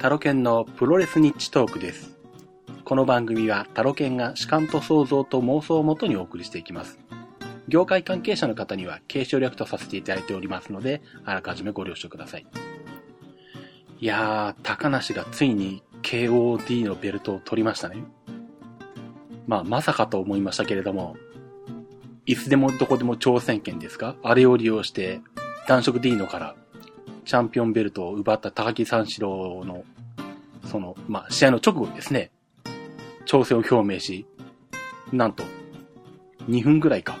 タロケンのプロレスニッチトークです。この番組はタロケンが主観と想像と妄想をもとにお送りしていきます。業界関係者の方には継承略とさせていただいておりますので、あらかじめご了承ください。いやー、高梨がついに KOD のベルトを取りましたね。まあ、まさかと思いましたけれども、いつでもどこでも挑戦権ですか？あれを利用して、男色 D のからチャンピオンベルトを奪った高木三四郎の、その、まあ、試合の直後にですね、挑戦を表明し、なんと、2分ぐらいか。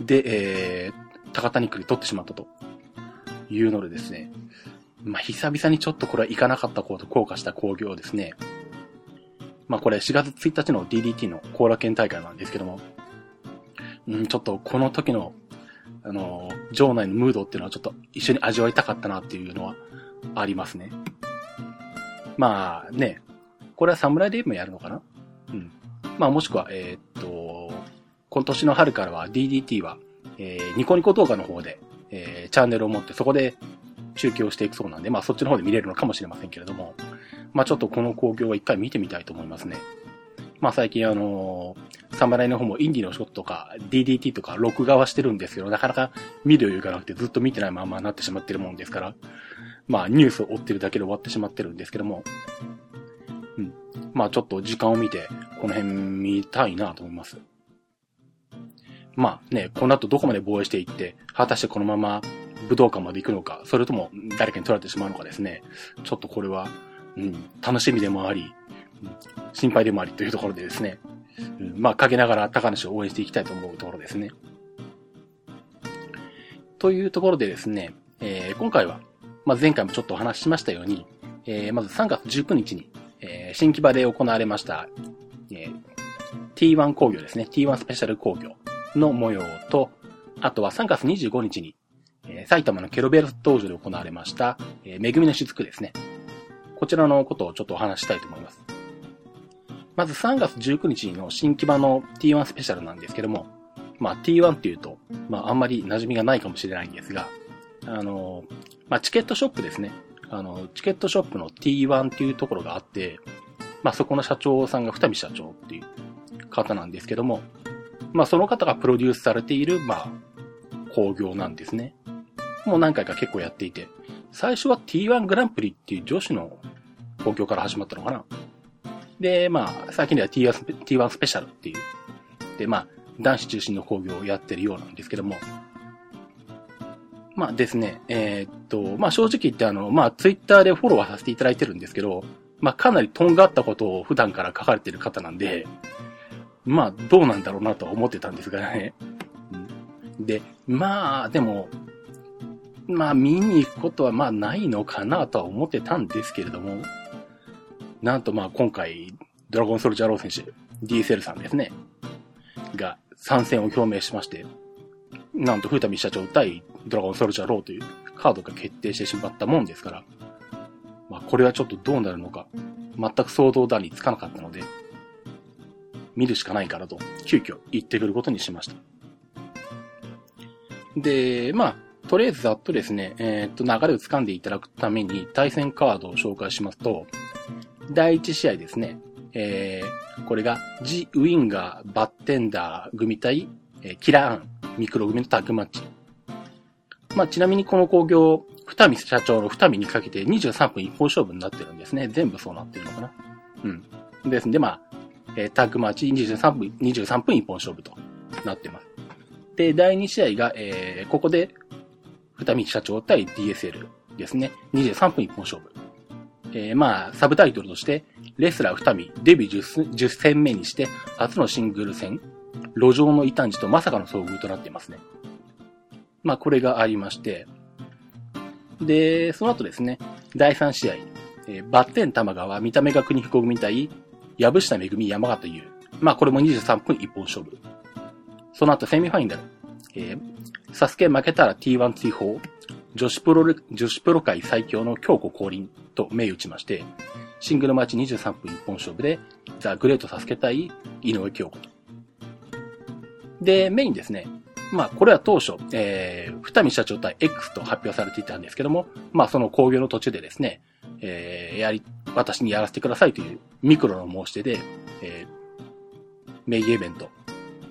で、えー、高谷区に取ってしまったというのでですね、まあ、久々にちょっとこれはいかなかったこと効果した興行ですね。まあ、これ4月1日の DDT の後楽園大会なんですけども、うん、ちょっとこの時のあの、場内のムードっていうのはちょっと一緒に味わいたかったなっていうのはありますね。まあね、これはサムライデーもやるのかな？うん。まあもしくは、えーっと、今年の春からは DDT は、えー、ニコニコ動画の方で、えー、チャンネルを持ってそこで中継をしていくそうなんで、まあそっちの方で見れるのかもしれませんけれども、まあちょっとこの興行は一回見てみたいと思いますね。まあ最近あのー、サムライの方もインディのショットとか DDT とか録画はしてるんですけど、なかなか見る余裕がなくてずっと見てないままなってしまってるもんですから、まあニュースを追ってるだけで終わってしまってるんですけども、うん。まあちょっと時間を見て、この辺見たいなと思います。まあね、この後どこまで防衛していって、果たしてこのまま武道館まで行くのか、それとも誰かに取られてしまうのかですね、ちょっとこれは、うん、楽しみでもあり、心配でもありというところでですね、うん、まあ、かけながら高梨を応援していきたいと思うところですね。というところでですね、えー、今回は、まあ、前回もちょっとお話ししましたように、えー、まず3月19日に、えー、新木場で行われました、えー、T1 工業ですね、T1 スペシャル工業の模様と、あとは3月25日に、えー、埼玉のケロベル道場で行われました、えー、めぐみの雫ですね。こちらのことをちょっとお話ししたいと思います。まず3月19日の新木場の T1 スペシャルなんですけども、まあ T1 っていうと、まああんまり馴染みがないかもしれないんですが、あの、まあチケットショップですね。あの、チケットショップの T1 っていうところがあって、まあそこの社長さんが二見社長っていう方なんですけども、まあその方がプロデュースされている、まあ、工業なんですね。もう何回か結構やっていて、最初は T1 グランプリっていう女子の工業から始まったのかな。で、まあ、最近では T1 スペ T1 スペシャルっていう。で、まあ、男子中心の工業をやってるようなんですけども。まあですね、えー、っと、まあ正直言ってあの、まあツイッターでフォローはさせていただいてるんですけど、まあかなりとんがったことを普段から書かれてる方なんで、まあどうなんだろうなとは思ってたんですがね。で、まあでも、まあ見に行くことはまあないのかなとは思ってたんですけれども、なんとまあ今回、ドラゴンソルジャーロー選手、DSL さんですね、が参戦を表明しまして、なんと、風見社長対ドラゴンソルジャーローというカードが決定してしまったもんですから、まあこれはちょっとどうなるのか、全く想像だにつかなかったので、見るしかないからと、急遽行ってくることにしました。で、まあ、とりあえずざっとですね、えー、っと、流れを掴んでいただくために対戦カードを紹介しますと、第1試合ですね。えー、これが、ジ・ウィンガー、バッテンダー組対、えー、キラーン、ミクロ組のタッグマッチ。まあ、ちなみにこの工業、二見社長の二見にかけて23分一本勝負になってるんですね。全部そうなってるのかな。うん。ですんで、まあ、えー、タッグマッチ23分、23分一本勝負となってます。で、第2試合が、えー、ここで、二見社長対 DSL ですね。23分一本勝負。えー、まあ、サブタイトルとして、レスラー二見、デビュー 10, 10戦目にして、初のシングル戦、路上の異端児とまさかの遭遇となっていますね。まあ、これがありまして、で、その後ですね、第3試合、えー、バッテン玉川、見た目が国彦組対、藪下めぐみ山形優。まあ、これも23分一本勝負。その後、セミファイナル、えー、サスケ負けたら T1 追放、女子プロ、女子プロ界最強の京子降臨と銘打ちまして、シングルマッチ23分一本勝負で、ザ・グレートサスケ対井上京子と。で、メインですね。まあ、これは当初、えー、二見社長対 X と発表されていたんですけども、まあ、その工業の途中でですね、えー、やり、私にやらせてくださいというミクロの申し出で、えー、名義イベント、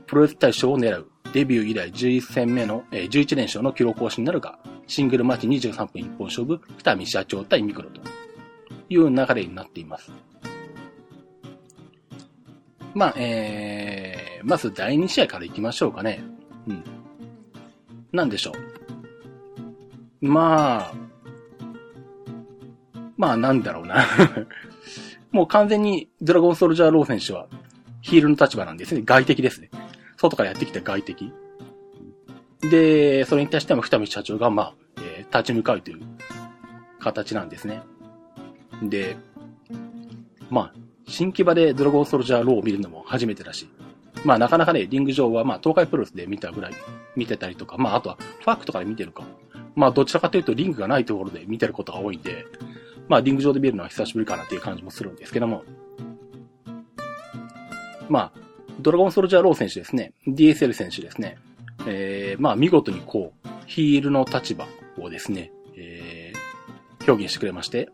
プロレス大賞を狙うデビュー以来11戦目の、えー、11連勝の記録更新になるが、シングルマッチ23分一本勝負、二見社長対ミクロという流れになっています。まあ、えー、まず第2試合から行きましょうかね。うん。なんでしょう。まあ、まあなんだろうな もう完全にドラゴンソルジャーロー選手はヒールの立場なんですね。外敵ですね。外からやってきた外敵。で、それに対しても二見社長が、まあ、えー、立ち向かうという形なんですね。で、まあ、新木場でドラゴンソルジャーローを見るのも初めてだし、まあなかなかね、リング上はまあ東海プロレスで見たぐらい見てたりとか、まああとはファークとかで見てるか。まあどちらかというとリングがないところで見てることが多いんで、まあリング上で見るのは久しぶりかなっていう感じもするんですけども。まあ、ドラゴンソルジャーロー選手ですね。DSL 選手ですね。えー、まあ見事にこう、ヒールの立場をですね、えー、表現してくれまして。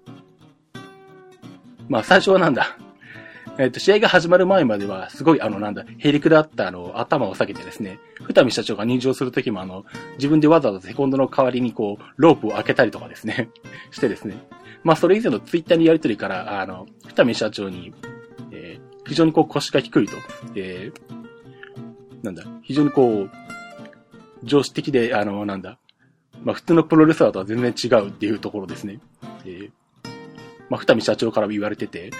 まあ最初はなんだ、えっ、と、試合が始まる前までは、すごい、あの、なんだ、ヘリクだったあの、頭を下げてですね、二見社長が入場するときも、あの、自分でわざわざセコンドの代わりに、こう、ロープを開けたりとかですね、してですね。まあ、それ以前のツイッターにやりとりから、あの、二見社長に、えー、非常にこう、腰が低いと、えー、なんだ、非常にこう、常識的で、あの、なんだ、まあ、普通のプロレスラーとは全然違うっていうところですね。えー、まあ、二見社長からも言われてて、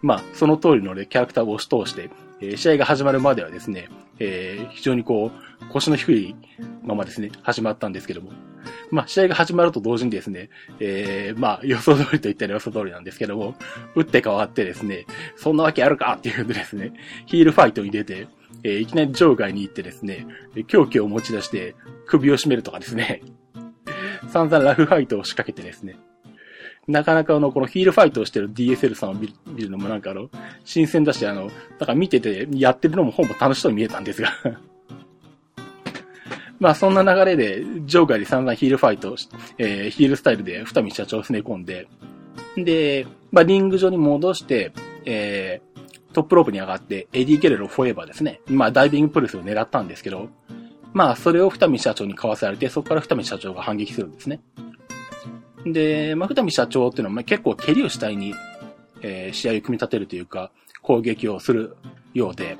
まあ、その通りのね、キャラクターを押し通して、えー、試合が始まるまではですね、えー、非常にこう、腰の低いままですね、始まったんですけども。まあ、試合が始まると同時にですね、えー、まあ、予想通りと言ったら予想通りなんですけども、打って変わってですね、そんなわけあるかっていうのでですね、ヒールファイトに出て、えー、いきなり場外に行ってですね、狂気を持ち出して首を絞めるとかですね、散々ラフファイトを仕掛けてですね、なかなかあの、このヒールファイトをしてる DSL さんを見るのもなんかあの、新鮮だし、あの、なんか見てて、やってるのもほぼ楽しそうに見えたんですが まあそんな流れで、場外で散々ヒールファイト、えー、ヒールスタイルで二見社長を詰め込んで、で、まあリング上に戻して、えー、トップロープに上がって、エディ・ゲレロ・フォーエバーですね。まあダイビングプレスを狙ったんですけど、まあそれを二見社長にかわされて、そこから二見社長が反撃するんですね。で、まあ、二見社長っていうのは、結構蹴りを主体に、えー、試合を組み立てるというか、攻撃をするようで、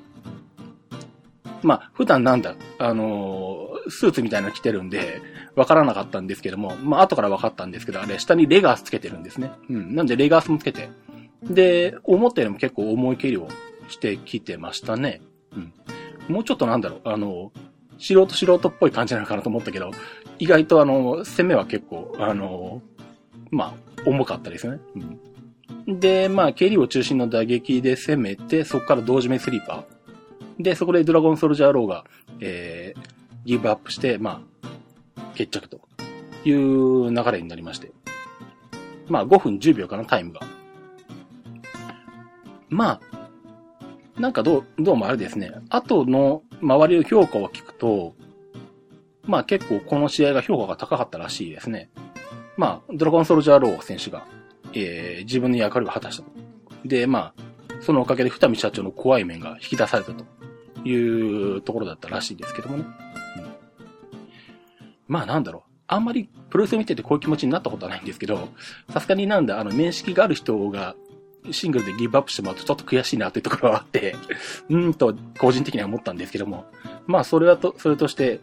まあ、普段なんだ、あのー、スーツみたいなの着てるんで、わからなかったんですけども、まあ、後からわかったんですけど、あれ、下にレガースつけてるんですね。うん。なんで、レガースもつけて。で、思ったよりも結構重い蹴りをしてきてましたね。うん。もうちょっとなんだろう、あのー、素人素人っぽい感じなのかなと思ったけど、意外とあの、攻めは結構、あの、まあ、重かったですね。うん、で、まあ、蹴りを中心の打撃で攻めて、そこから同時目スリーパー。で、そこでドラゴンソルジャーローが、えー、ギブアップして、まあ、決着という流れになりまして。まあ、5分10秒かな、タイムが。まあ、なんかどう、どうもあれですね。後の周りの評価を聞くと、まあ結構この試合が評価が高かったらしいですね。まあ、ドラゴンソルジャーロー選手が、えー、自分の役割を果たしたと。で、まあ、そのおかげで二見社長の怖い面が引き出されたというところだったらしいですけどもね。うん、まあなんだろう。あんまりプロレス見ててこういう気持ちになったことはないんですけど、さすがになんだ、あの、面識がある人がシングルでギブアップしてもらうとちょっと悔しいなっていうところがあって、うんと、個人的には思ったんですけども、まあ、それはと、それとして、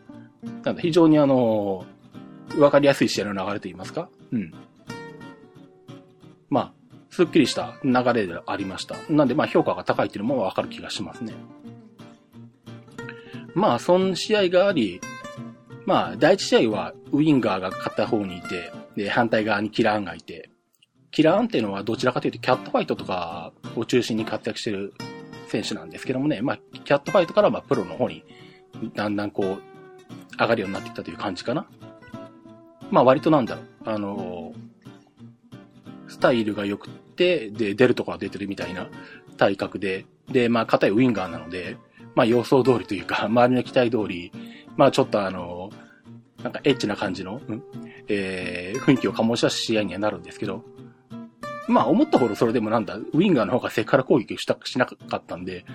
なんだ、非常にあの、わかりやすい試合の流れと言いますか？うん。まあ、すっきりした流れでありました。なんで、まあ、評価が高いっていうのもわかる気がしますね。まあ、その試合があり、まあ、第一試合はウィンガーが片方にいて、で、反対側にキラーンがいて、キラーンっていうのはどちらかというとキャットファイトとかを中心に活躍してる選手なんですけどもね、まあ、キャットファイトからまプロの方にだんだんこう、上がるようになってきたという感じかな。まあ割となんだろう、あのスタイルが良くて、で、出るとこは出てるみたいな体格で、で、まあ硬いウィンガーなので、まあ予想通りというか、周りの期待通り、まあちょっとあのなんかエッチな感じの、うん、えー、雰囲気を醸し出す試合にはなるんですけど、まあ思ったほどそれでもなんだ、ウィンガーの方がセクハラ攻撃した、しなかったんで、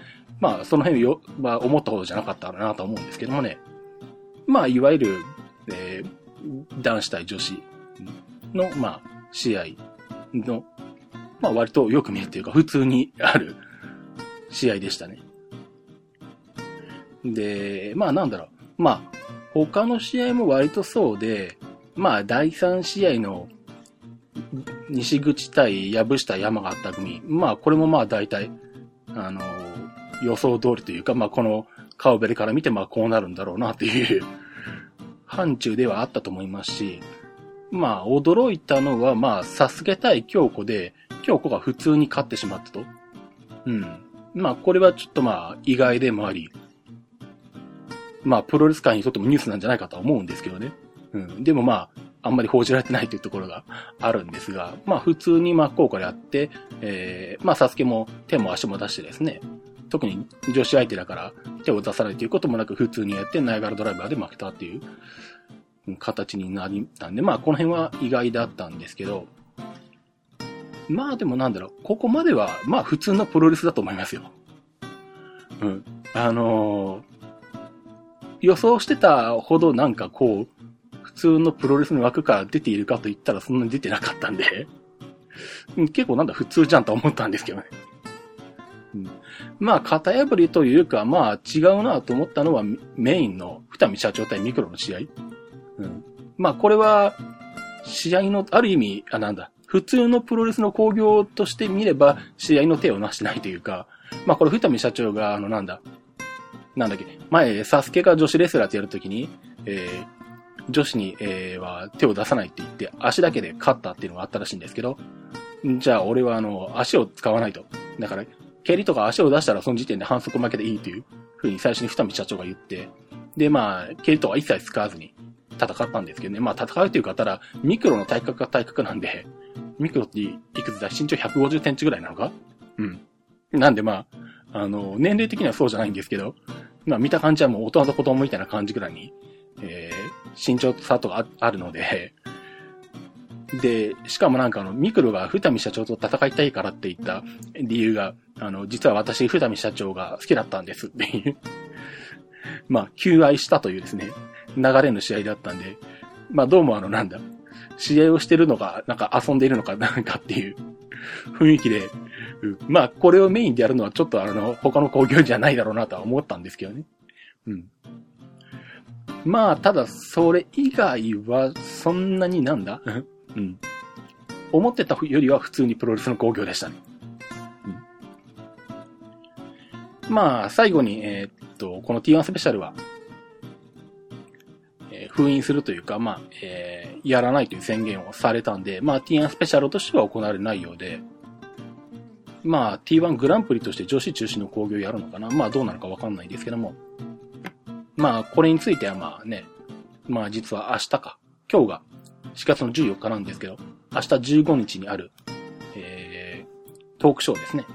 まあその辺よ、まあ思ったほどじゃなかったなと思うんですけどもね。まあいわゆる、えー、男子対女子の、まあ試合の、まあ割とよく見るというか普通にある試合でしたね。で、まあなんだろう。まあ他の試合も割とそうで、まあ第3試合の西口対藪下山があった組。まあ、これもまあ大体、あの、予想通りというか、まあ、この顔ベレから見て、まあ、こうなるんだろうなっていう範疇ではあったと思いますし、まあ、驚いたのは、まあ、サスケ対京子で、京子が普通に勝ってしまったと。うん。まあ、これはちょっとまあ、意外でもあり、まあ、プロレス界にとってもニュースなんじゃないかとは思うんですけどね。うん。でもまあ、あんまり報じられてないというところがあるんですが、まあ普通に真っ向からやって、えー、まあサスケも手も足も出してですね、特に女子相手だから手を出さないということもなく普通にやってナイガラドライバーで負けたっていう形になりたんで、まあこの辺は意外だったんですけど、まあでもなんだろう、ここまではまあ普通のプロレスだと思いますよ。うん。あのー、予想してたほどなんかこう、普通のプロレスの枠から出ているかと言ったらそんなに出てなかったんで結構なんだ普通じゃんと思ったんですけどね。うん、まあ、型破りというか、まあ、違うなと思ったのは、メインの二見社長対ミクロの試合。うん。まあ、これは、試合の、ある意味、あ、なんだ、普通のプロレスの興行として見れば、試合の手をなしてないというか、まあ、これ二見社長が、あの、なんだ、なんだっけ、前、サスケが女子レスラーってやるときに、えー、女子に、えー、は手を出さないって言って、足だけで勝ったっていうのがあったらしいんですけど、じゃあ俺はあの、足を使わないと。だから、蹴りとか足を出したらその時点で反則負けでいいというふうに最初に二見社長が言って、で、まあ、蹴りとか一切使わずに戦ったんですけどね。まあ、戦うというか、ただ、ミクロの体格が体格なんで、ミクロっていくつだ身長150センチぐらいなのか？うん。なんでまあ、あの、年齢的にはそうじゃないんですけど、まあ見た感じはもう大人と子供みたいな感じぐらいにえ、身長差とかあるので、で、しかもなんかあの、ミクロが二見社長と戦いたいからって言った理由が、あの、実は私二見社長が好きだったんですっていう。まあ、求愛したというですね、流れの試合だったんで、まあどうもあの、なんだ、試合をしてるのか、なんか遊んでいるのか、なんかっていう。雰囲気で、まあ、これをメインでやるのはちょっとあの、他の工業じゃないだろうなとは思ったんですけどね。うん。まあ、ただ、それ以外は、そんなになんだ？うん。思ってたよりは普通にプロレスの興行でしたね。うん、まあ、最後に、えー、っと、この T1 スペシャルは、えー、封印するというか、まあ、えー、やらないという宣言をされたんで、まあ、T1 スペシャルとしては行われないようで、まあ、T1 グランプリとして女子中心の興行やるのかな？まあ、どうなのかわかんないですけども、まあ、これについてはまあね、まあ実は明日か、今日が4月の14日なんですけど、明日15日にある、えー、トークショーですね。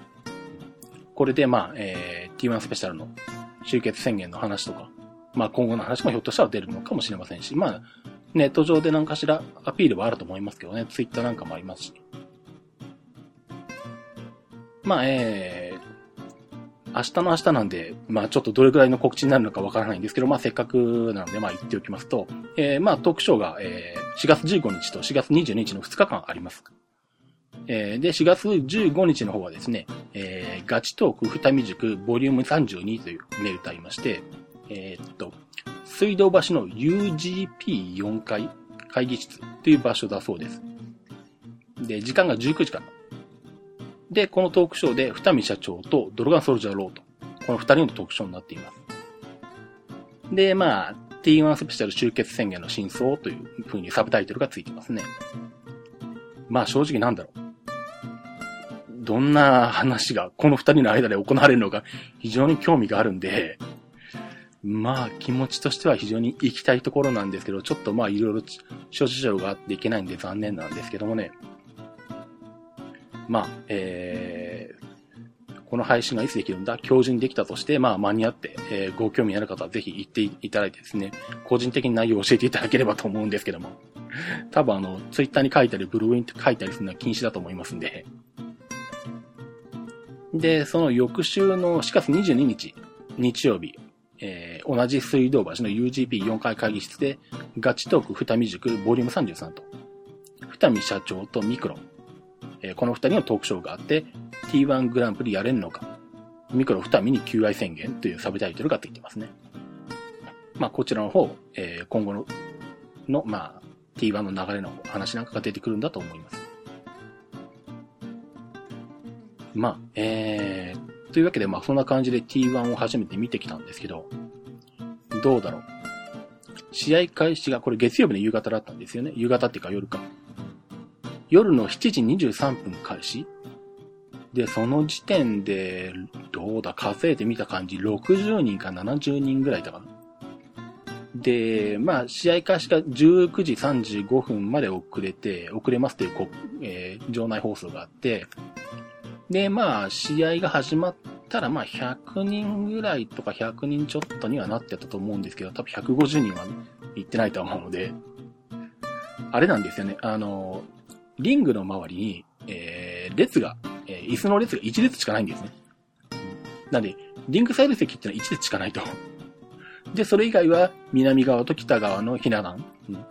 これでまあ、えー、T1 スペシャルの集結宣言の話とか、まあ今後の話もひょっとしたら出るのかもしれませんし、まあ、ネット上で何かしらアピールはあると思いますけどね、ツイッターなんかもありますし。まあ、えー、明日の明日なんで、まあちょっとどれくらいの告知になるのかわからないんですけど、まあせっかくなので、まあ言っておきますと、えー、まあトークショーが、えー、4月15日と4月22日の2日間あります。えー、で、4月15日の方はですね、えー、ガチトーク二見塾ボリューム32というメールとありまして、えー、っと、水道橋の UGP4 階会議室という場所だそうです。で、時間が19時からで、このトークショーで、二見社長とドルガンソルジャーローと、この二人のトークショーになっています。で、まあ、T1 スペシャル集結宣言の真相という風にサブタイトルがついてますね。まあ正直なんだろう。どんな話がこの二人の間で行われるのか非常に興味があるんで、まあ気持ちとしては非常に行きたいところなんですけど、ちょっとまあいろいろ諸事情があっていけないんで残念なんですけどもね。まあ、えー、この配信がいつできるんだ今日中にできたとして、まあ、間に合って、えー、ご興味ある方はぜひ行っていただいてですね、個人的に内容を教えていただければと思うんですけども。多分あの、ツイッターに書いたり、ブログに書いたりするのは禁止だと思いますんで。で、その翌週の4月22日、日曜日、えー、同じ水道橋の UGP4 階会議室で、ガチトーク二見塾ボリューム33と、二見社長とミクロン、えー、この二人のトークショーがあって、T1 グランプリやれんのか、ミクロ二見に求愛宣言というサブタイトルがついてますね。まあ、こちらの方、えー、今後の、の、まあ、T1 の流れの話なんかが出てくるんだと思います。まあ、えー、というわけで、まあ、そんな感じで T1 を初めて見てきたんですけど、どうだろう。試合開始が、これ月曜日の夕方だったんですよね。夕方っていうか夜か。夜の7時23分開始で、その時点で、どうだ、数えてみた感じ、60人か70人ぐらいだかな。で、まあ、試合開始が19時35分まで遅れて、遅れますというこ、えー、場内放送があって、で、まあ、試合が始まったら、まあ、100人ぐらいとか100人ちょっとにはなってたと思うんですけど、多分150人は行ってないと思うので、あれなんですよね。あの、リングの周りに、えー、列が、えー、椅子の列が1列しかないんですね。なんで、リングサイド席ってのは1列しかないと。で、それ以外は南側と北側のひな壇、うん、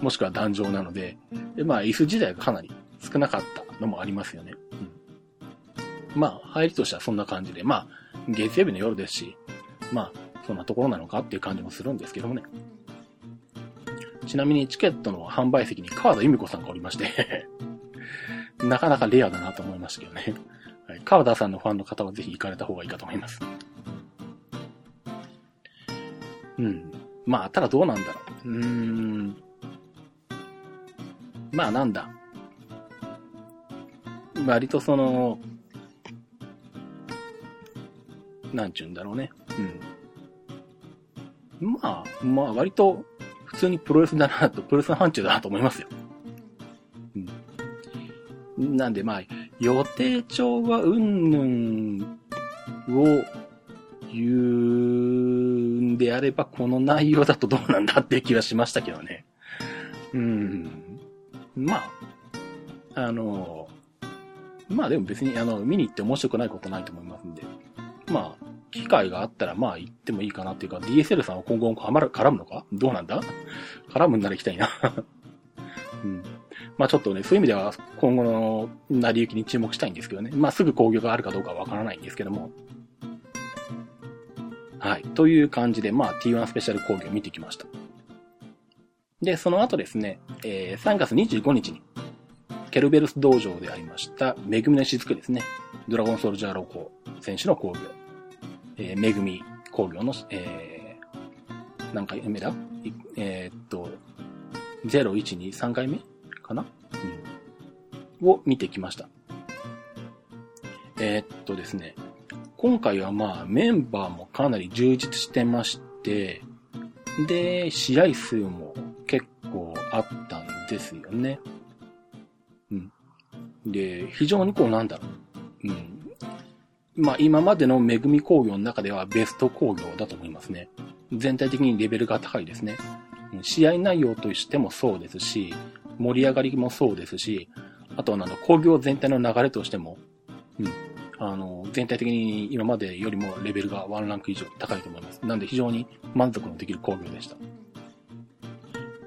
もしくは壇上なので、でまあ、椅子自体がかなり少なかったのもありますよね。うん、まあ、入りとしてはそんな感じで、まあ、月曜日の夜ですし、まあ、そんなところなのかっていう感じもするんですけどもね。ちなみにチケットの販売席に川田由美子さんがおりまして なかなかレアだなと思いましたけどね。はい、川田さんのファンの方はぜひ行かれた方がいいかと思います。うん。まあ、ただどうなんだろう。うーん。まあ、なんだ。割とその、なんちゅうんだろうね。うん。まあ、まあ、割と、普通にプロレスだなと、プロレスの範疇だなと思いますよ。うん。なんで、まあ、予定調はうんぬんを言うんであれば、この内容だとどうなんだって気はしましたけどね。うん。まあ、あの、まあでも別に、あの、見に行って面白くないことないと思いますんで。まあ、機会があったら、まあ行ってもいいかなっていうか、DSL さんは今後はまる絡むのか？どうなんだ？絡むんなら行きたいな うん。まあちょっとね、そういう意味では今後の成り行きに注目したいんですけどね。まあすぐ工業があるかどうかはわからないんですけども。はい。という感じで、まあ T1 スペシャル講義を見てきました。で、その後ですね、えー、3月25日に、ケルベルス道場でありました、めぐみの雫ですね。ドラゴンソルジャーロコ選手の工業。えー、めぐみ工業の、えー、何回目だえー、っと、0、1、2、3回目？かな？うん。を見てきました。えー、っとですね、今回はまあメンバーもかなり充実してまして、で、試合数も結構あったんですよね。うん。で、非常にこうなんだろう。うん。まあ今までの恵み工業の中ではベスト工業だと思いますね。全体的にレベルが高いですね。試合内容としてもそうですし、盛り上がりもそうですし、あとはあの工業全体の流れとしても、うん、あの、全体的に今までよりもレベルがワンランク以上高いと思います。なんで非常に満足のできる工業でした。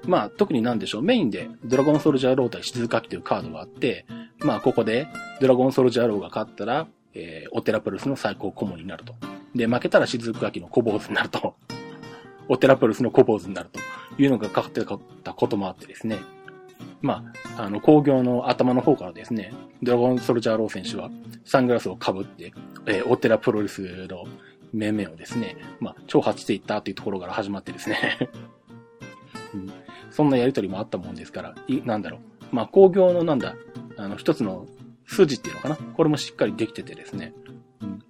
まあ、特になんでしょう、メインでドラゴンソルジャーロー対静かきというカードがあって、まあ、ここでドラゴンソルジャーローが勝ったら、えー、オテラプルスの最高顧問になると。で、負けたら静かきの小坊主になると。オテラプルスの小坊主になるというのがかかってたこともあってですね。まあ、あの、工業の頭の方からですね、ドラゴンソルジャーロー選手はサングラスをかぶって、えー、オテラプロレスの面々をですね、まあ、挑発していったというところから始まってですね うん、そんなやりとりもあったもんですから、い、なんだろう。まあ、工業のなんだ、あの、一つの筋っていうのかな？これもしっかりできててですね。うん、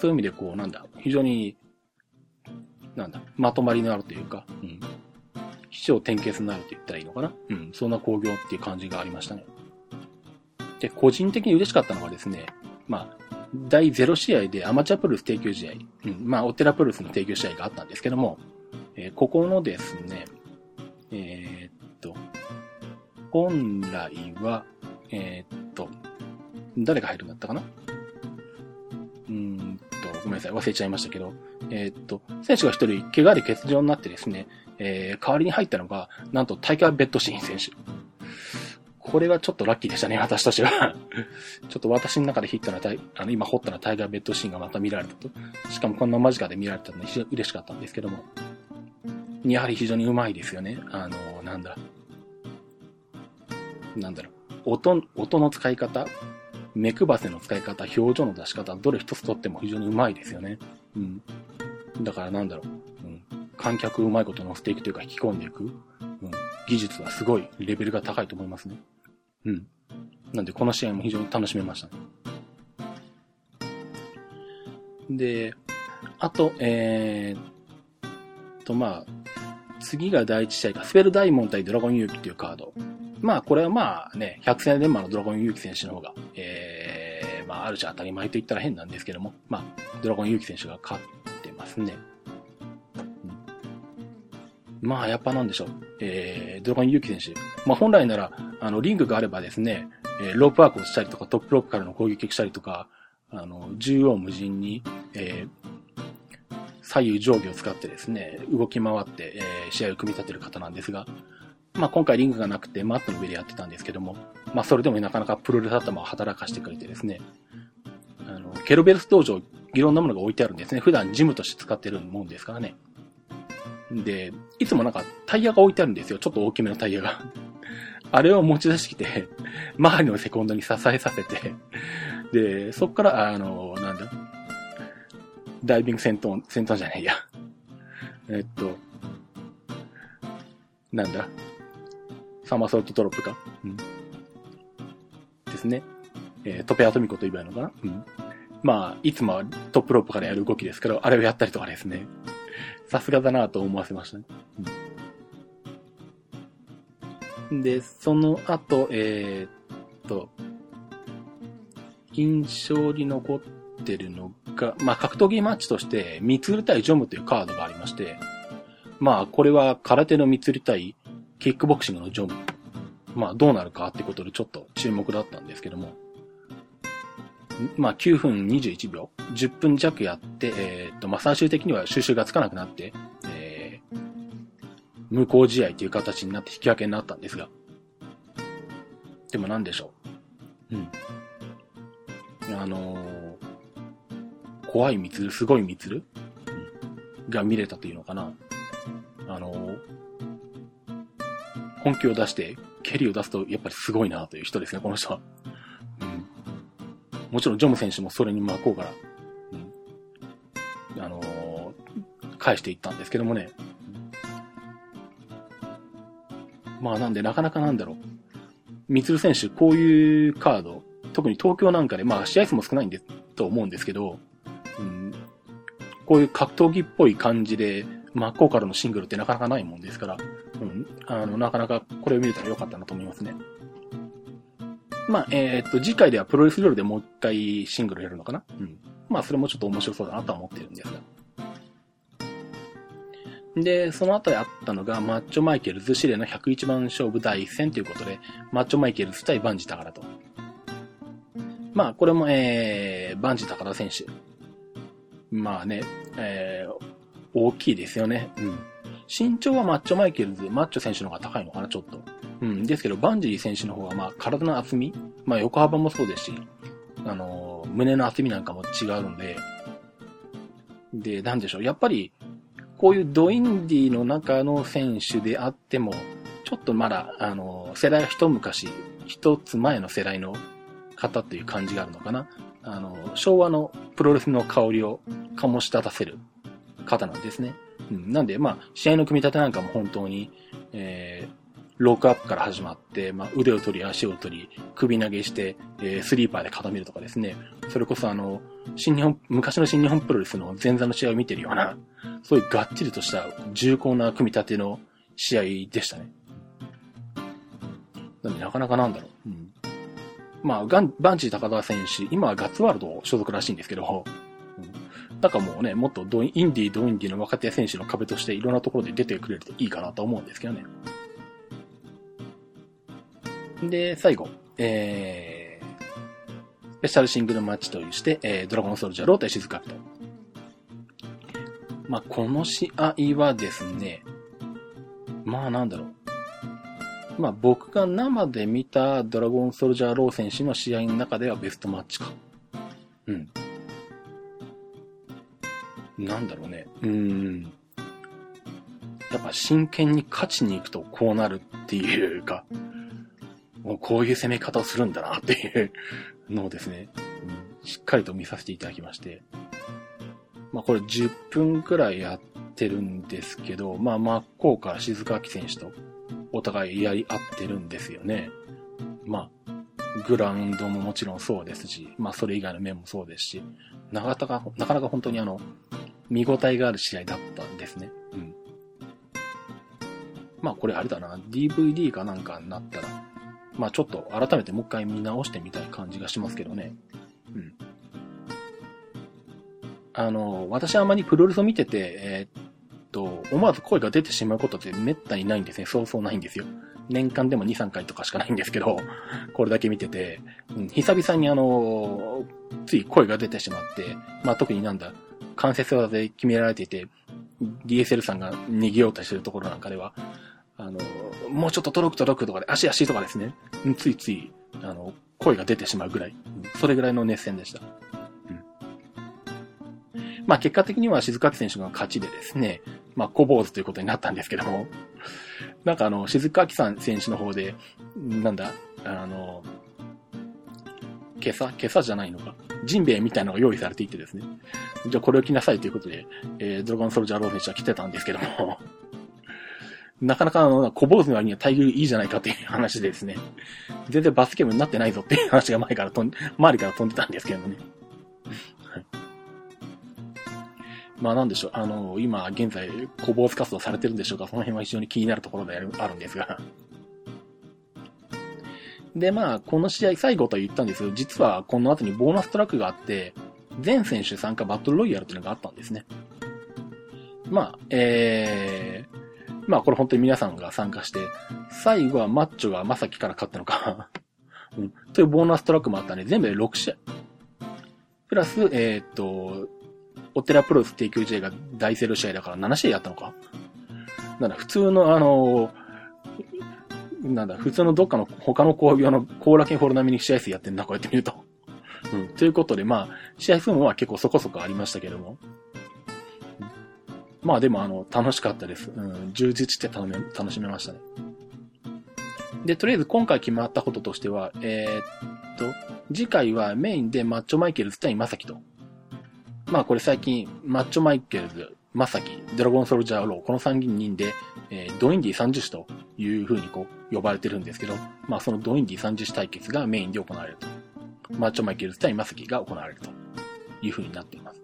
そういう意味でこう、なんだ、非常に、なんだ、まとまりのあるというか、うん、起承転結になると言ったらいいのかな？うん、そんな工業っていう感じがありましたね。で、個人的に嬉しかったのがですね、まあ、第0試合でアマチュアプルス提供試合、うん、まあ、オテラプルスの提供試合があったんですけども、えー、ここのですね、えー、っ本来は、えー、っと、誰が入るんだったかな？うんと、ごめんなさい、忘れちゃいましたけど、えー、っと、選手が一人怪我で欠場になってですね、えー、代わりに入ったのが、なんとタイガー・ベッドシーン選手。これはちょっとラッキーでしたね、私としては。ちょっと私の中でヒットなタイ、あの、今掘ったらタイガー・ベッドシーンがまた見られたと。しかもこんな間近で見られたので非常に嬉しかったんですけども。やはり非常にうまいですよね。あの、なんだ。なんだろう。音、音の使い方、目配せの使い方、表情の出し方、どれ一つとっても非常にうまいですよね。うん。だからなんだろう。うん。観客うまいこと乗せていくというか引き込んでいく。うん。技術はすごいレベルが高いと思いますね。うん。なんでこの試合も非常に楽しめましたね。で、あと、えー、と、まあ、次が第一試合がスペルダイモン対ドラゴン勇気っていうカード。まあ、これはまあね、百戦錬磨のドラゴン勇気選手の方が、えー、まあ、ある種当たり前と言ったら変なんですけども、まあ、ドラゴン勇気選手が勝ってますね。うん、まあ、やっぱなんでしょう。えー、ドラゴン勇気選手。まあ、本来なら、あの、リングがあればですね、えー、ロープワークをしたりとか、トップロックからの攻撃をしたりとか、あの、縦横無尽に、えー、左右上下を使ってですね、動き回って、えー、試合を組み立てる方なんですが、まあ今回リングがなくてマットの上でやってたんですけども、まあそれでもなかなかプロレス頭を働かしてくれてですね、あの、ケロベルス道場、いろんなものが置いてあるんですね。普段ジムとして使ってるもんですからね。で、いつもなんかタイヤが置いてあるんですよ。ちょっと大きめのタイヤが。あれを持ち出してきて、周りのセコンドに支えさせて、で、そっから、あの、なんだ、ダイビング戦闘、戦闘じゃないや。えっと、なんだ。サマーソルトドロップか？うん。ですね。えー、トペアトミコと言えばいいのかな？うん。まあ、いつもはトップロップからやる動きですけど、あれをやったりとかですね。さすがだなと思わせましたね。うん、で、その後、えー、っと、印象に残ってるのが、まあ、格闘技マッチとして、ミツル対ジョムというカードがありまして、まあ、これは空手のミツル対キックボクシングのジョム。まあ、どうなるかってことでちょっと注目だったんですけども。まあ、9分21秒、10分弱やって、えー、っと、まあ、最終的には収集がつかなくなって、えー、無効試合という形になって引き分けになったんですが。でもなんでしょう。うん。あのー、怖いミツル、すごいミツル、うん、が見れたというのかな。あのー、本気を出して、蹴りを出すと、やっぱりすごいなという人ですね、この人は。うん。もちろん、ジョム選手もそれに真こうから、うん。あのー、返していったんですけどもね。まあ、なんで、なかなかなんだろう。ミツル選手、こういうカード、特に東京なんかで、まあ、試合数も少ないんで、と思うんですけど、うん、こういう格闘技っぽい感じで、真っ向からのシングルってなかなかないもんですから、うん、あの、なかなかこれを見れたらよかったなと思いますね。まあ、えー、っと、次回ではプロレスルールでもう一回シングルやるのかな？うん。まあ、それもちょっと面白そうだなとは思ってるんですが。で、その後であったのが、マッチョマイケルズシレの101番勝負第一戦ということで、マッチョマイケルズ対バンジタカラと。まあ、これも、えー、バンジタカラ選手。まあね、えー、大きいですよね。うん。身長はマッチョマイケルズ、マッチョ選手の方が高いのかな、ちょっと。うん。ですけど、バンジー選手の方が、まあ、体の厚み、まあ、横幅もそうですし、あのー、胸の厚みなんかも違うので、で、なんでしょう。やっぱり、こういうドインディの中の選手であっても、ちょっとまだ、あのー、世代は一昔、一つ前の世代の方っていう感じがあるのかな。あのー、昭和のプロレスの香りを醸し立たせる方なんですね。うん、なんで、まあ、試合の組み立てなんかも本当に、えー、ロックアップから始まって、まあ、腕を取り、足を取り、首投げして、えー、スリーパーで固めるとかですね。それこそあの、新日本、昔の新日本プロレスの前座の試合を見てるような、そういうがっちりとした重厚な組み立ての試合でしたね。なんで、なかなかなんだろう。うん、まあ、バンジー高田選手、今はガッツワールド所属らしいんですけど、なんかもうね、もっとドインディー、ドインディーの若手選手の壁としていろんなところで出てくれるといいかなと思うんですけどね。で、最後、えー、スペシャルシングルマッチとして、えー、ドラゴンソルジャーロー対静かと。まあ、この試合はですね、まあなんだろう。まあ僕が生で見たドラゴンソルジャーロー選手の試合の中ではベストマッチか。うん。なんだろうね。うーん。やっぱ真剣に勝ちに行くとこうなるっていうか、もうこういう攻め方をするんだなっていうのをですね、うん、しっかりと見させていただきまして。まあこれ10分くらいやってるんですけど、まあ真っ向から静明選手とお互いやり合ってるんですよね。まあ、グラウンドももちろんそうですし、まあそれ以外の面もそうですし、なかなか、なかなか本当にあの、見応えがある試合だったんですね。うん。まあこれあれだな、DVD かなんかになったら、まあちょっと改めてもう一回見直してみたい感じがしますけどね。うん。あの、私はあまりプロレスを見てて、えー、っと、思わず声が出てしまうことってめったにないんですね。そうそうないんですよ。年間でも2、3回とかしかないんですけど、これだけ見てて、うん、久々にあの、つい声が出てしまって、まあ特になんだ、関節技で決められていて、DSL さんが逃げようとしてるところなんかでは、あの、もうちょっと届く届くとかで、足足とかですね、ついつい、あの、声が出てしまうぐらい、それぐらいの熱戦でした。うんまあ結果的には静垣選手が勝ちでですね、まあ小坊主ということになったんですけども、なんかあの、静垣さん選手の方で、なんだ、あの、今朝今朝じゃないのか。ジンベエみたいなのが用意されていてですね。じゃあこれを着なさいということで、えー、ドラゴンソルジャーロー選手は来てたんですけども、なかなかあの、小坊主の割には待遇いいじゃないかという話でですね、全然バスケ部になってないぞっていう話が前から飛ん、周りから飛んでたんですけどね。まあなんでしょう、あの、今現在、小坊主活動されてるんでしょうか、その辺は非常に気になるところであるんですが。で、まあ、この試合最後と言ったんですけど、実はこの後にボーナストラックがあって、全選手参加バトルロイヤルっていうのがあったんですね。まあ、えー、まあこれ本当に皆さんが参加して、最後はマッチョがまさきから勝ったのか うん、というボーナストラックもあったんで、全部で6試合。プラス、えー、っと、オテラプロレス提供試合が大セル試合だから7試合やったのかなんだ、普通のあの、なんだ、普通のどっかの他の工業のコーラケンホール並みに試合数やってんな、こうやって見ると。うん。ということで、まあ、試合数もは結構そこそこありましたけども。まあでもあの、楽しかったです。うん。充実して楽楽しめましたね。で、とりあえず今回決まったこととしては、えー、っと、次回はメインでマッチョマイケルズ対マサキとまあこれ最近、マッチョマイケルズ、マサキ、ドラゴンソルジャーロー、この3人で、えー、ドインディ30種という風にこう、呼ばれてるんですけど、まあそのドインディ30種対決がメインで行われると。マッチョマイケルズ対マサキーが行われるという風になっています。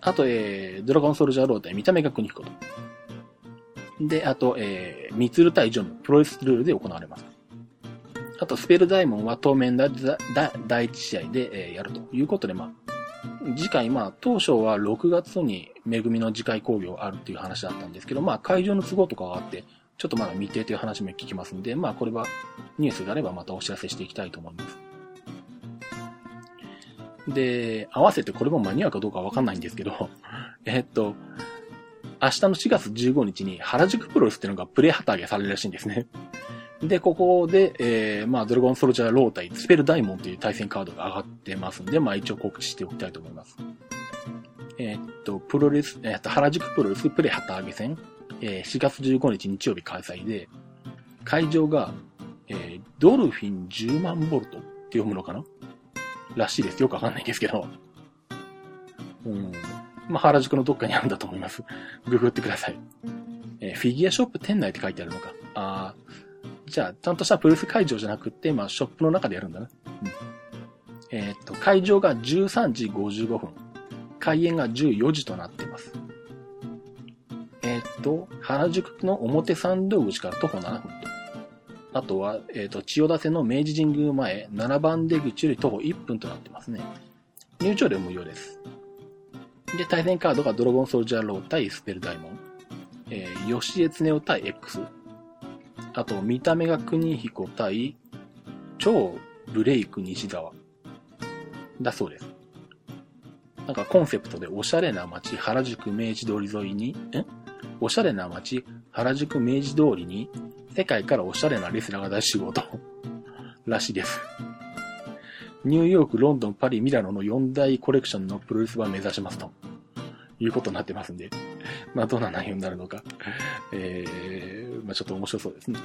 あと、えー、ドラゴンソルジャーロー対見た目が国彦と。で、あと、えー、ミツル対ジョン、プロレスルールで行われます。あと、スペルダイモンは当面だ、だ、第一試合で、えー、やるということで、まあ、次回、まあ、当初は6月に恵みの次回工業あるっていう話だったんですけど、まあ、会場の都合とかがあって、ちょっとまだ未定という話も聞きますんで、まあ、これはニュースがあればまたお知らせしていきたいと思います。で、合わせてこれも間に合うかどうかわかんないんですけど、えっと、明日の4月15日に原宿プロレスっていうのがプレイ旗揚げされるらしいんですね。で、ここで、えー、まあ、ドラゴンソルジャーロー対スペルダイモンという対戦カードが上がってますんで、まあ、一応告知しておきたいと思います。えー、っと、プロレス、えー、っと、原宿プロレスプレ旗揚げ戦、え、4月15日日曜日開催で、会場が、えー、ドルフィン10万ボルトって読むのかな？らしいです。よくわかんないんですけど。うん。まあ、原宿のどっかにあるんだと思います。ググってください。えー、フィギュアショップ店内って書いてあるのか。あじゃあ、ちゃんとしたプロレス会場じゃなくて、まあ、ショップの中でやるんだな。うん、えー、っと、会場が13時55分。開演が14時となっています。と、原宿の表参道口から徒歩7分と。あとは、えー、っと、千代田線の明治神宮前7番出口より徒歩1分となってますね。入場料無料です。で、対戦カードがドラゴンソルジャーロー対スペルダイモン。えー、吉江恒夫対 X。あと、見た目が国彦対、超ブレイク西沢。だそうです。なんかコンセプトでおしゃれな街原宿明治通り沿いに、え？おしゃれな街原宿明治通りに、世界からおしゃれなレスラーが出し仕事らしいです。ニューヨーク、ロンドン、パリ、ミラノの4大コレクションのプロレス版を目指しますと。いうことになってますんで。まあ、どんな内容になるのか。えー、まあ、ちょっと面白そうですね。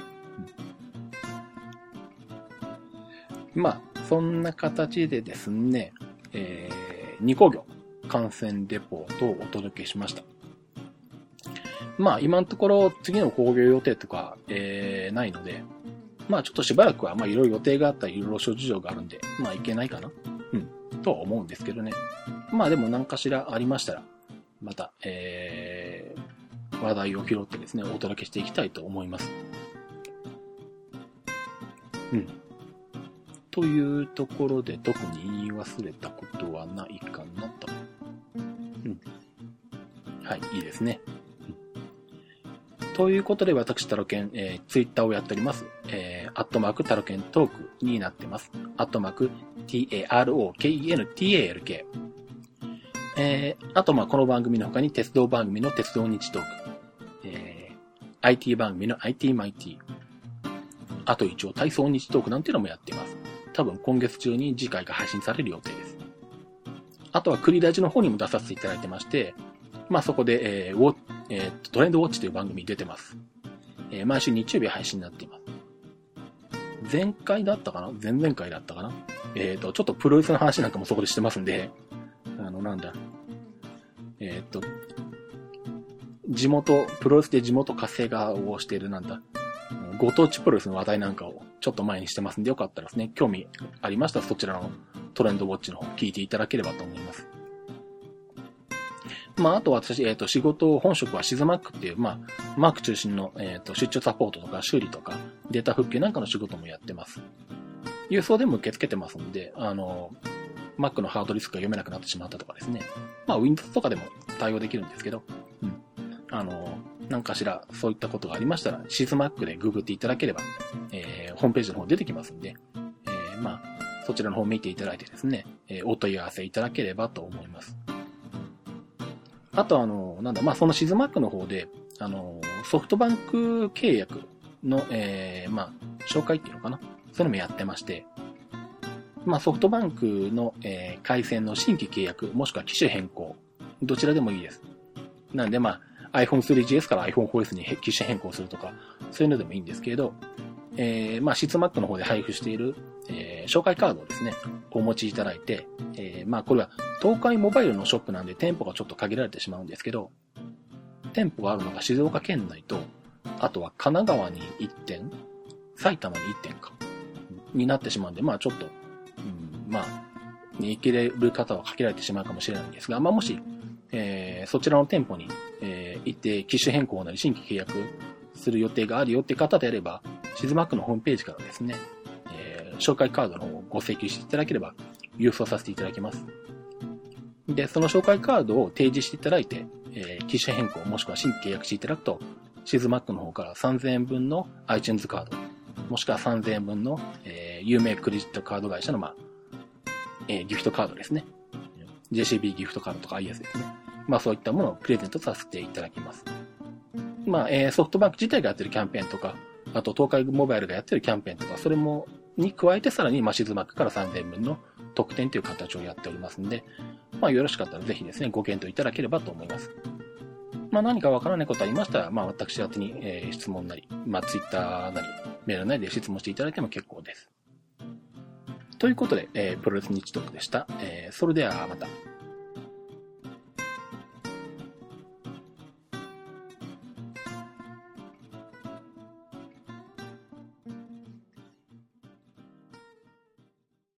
まあ、そんな形でですね、えー、2工業、感染レポートをお届けしました。まあ、今のところ次の工業予定とか、えー、ないので、まあちょっとしばらくは、まあいろいろ予定があったり、いろいろ諸事情があるんで、まあいけないかな？うん。とは思うんですけどね。まあでも何かしらありましたら、また、えー、話題を拾ってですね、お届けしていきたいと思います。うん。というところで、特に言い忘れたことはないかなと。うん。はい、いいですね。ということで、私、タロケン、えー、ツイッターをやっております。えー、アットマークタロケントークになってます。アットマーク t-a-r-o-k-e-n-t-a-l-k。えー、あと、まあ、この番組の他に鉄道番組の鉄道日トーク。えー、IT 番組の IT マイティ。あと一応体操日トークなんていうのもやっています。多分今月中に次回が配信される予定です。あとはクリラジの方にも出させていただいてまして、まあそこで、えー、ウォえー、トレンドウォッチという番組に出てます。えー、毎週日曜日配信になっています。前回だったかな？前々回だったかな？えっ、ー、と、ちょっとプロレスの話なんかもそこでしてますんで、あの、なんだ？えっ、ー、と、地元、プロレスで地元活性化をしているなんだ？ご当地プロレスの話題なんかをちょっと前にしてますんで、よかったらですね、興味ありましたらそちらのトレンドウォッチの方聞いていただければと思います。まあ、あと私、えっ、ー、と、仕事、本職はシズマックっていう、まあ、マーク中心の、えっ、ー、と、出張サポートとか修理とか、データ復旧なんかの仕事もやってます。郵送でも受け付けてますんで、あの、Mac のハードディスクが読めなくなってしまったとかですね。まあ、Windows とかでも対応できるんですけど、うん。あの、何かしらそういったことがありましたら、シズマックでググっていただければ、えー、ホームページの方出てきますんで、えー、まあ、そちらの方見ていただいてですね、えー、お問い合わせいただければと思います。あとあの、なんだ、まあ、そのシズマックの方で、あの、ソフトバンク契約の、えー、まあ、紹介っていうのかな。そういうのもやってまして、まあ、ソフトバンクの、えー、回線の新規契約、もしくは機種変更、どちらでもいいです。なんで、まあ、iPhone3GS から iPhone4S に機種変更するとか、そういうのでもいいんですけれど、えー、まあ、シツマックの方で配布している、えー、紹介カードをですね、お持ちいただいて、えー、まあ、これは東海モバイルのショップなんで店舗がちょっと限られてしまうんですけど、店舗があるのが静岡県内と、あとは神奈川に1点、埼玉に1点か、になってしまうんで、まあちょっと、うん、まあ、に行ける方は限られてしまうかもしれないんですが、まあもし、えー、そちらの店舗に、えー、行って機種変更なり新規契約する予定があるよって方であれば、シズマックのホームページからですね、紹介カードの方をご請求していただければ、郵送させていただきます。で、その紹介カードを提示していただいて、えー、機種変更もしくは新規契約していただくと、シズマックの方から3000円分の iTunes カード、もしくは3000円分の、えー、有名クレジットカード会社の、まあ、えー、ギフトカードですね。JCB ギフトカードとかああいうやつですね。まあそういったものをプレゼントさせていただきます。まあ、えー、ソフトバンク自体がやってるキャンペーンとか、あと東海モバイルがやってるキャンペーンとか、それも、に加えてさらに、まあ、シズマックから3000円分の特典という形をやっておりますんで、まあ、よろしかったらぜひですね、ご検討いただければと思います。まあ、何かわからないことありましたら、まあ、私宛に、えー、質問なり、まあ、ツイッターなり、メールなりで質問していただいても結構です。ということで、えー、プロレス日トークでした。えー、それではまた。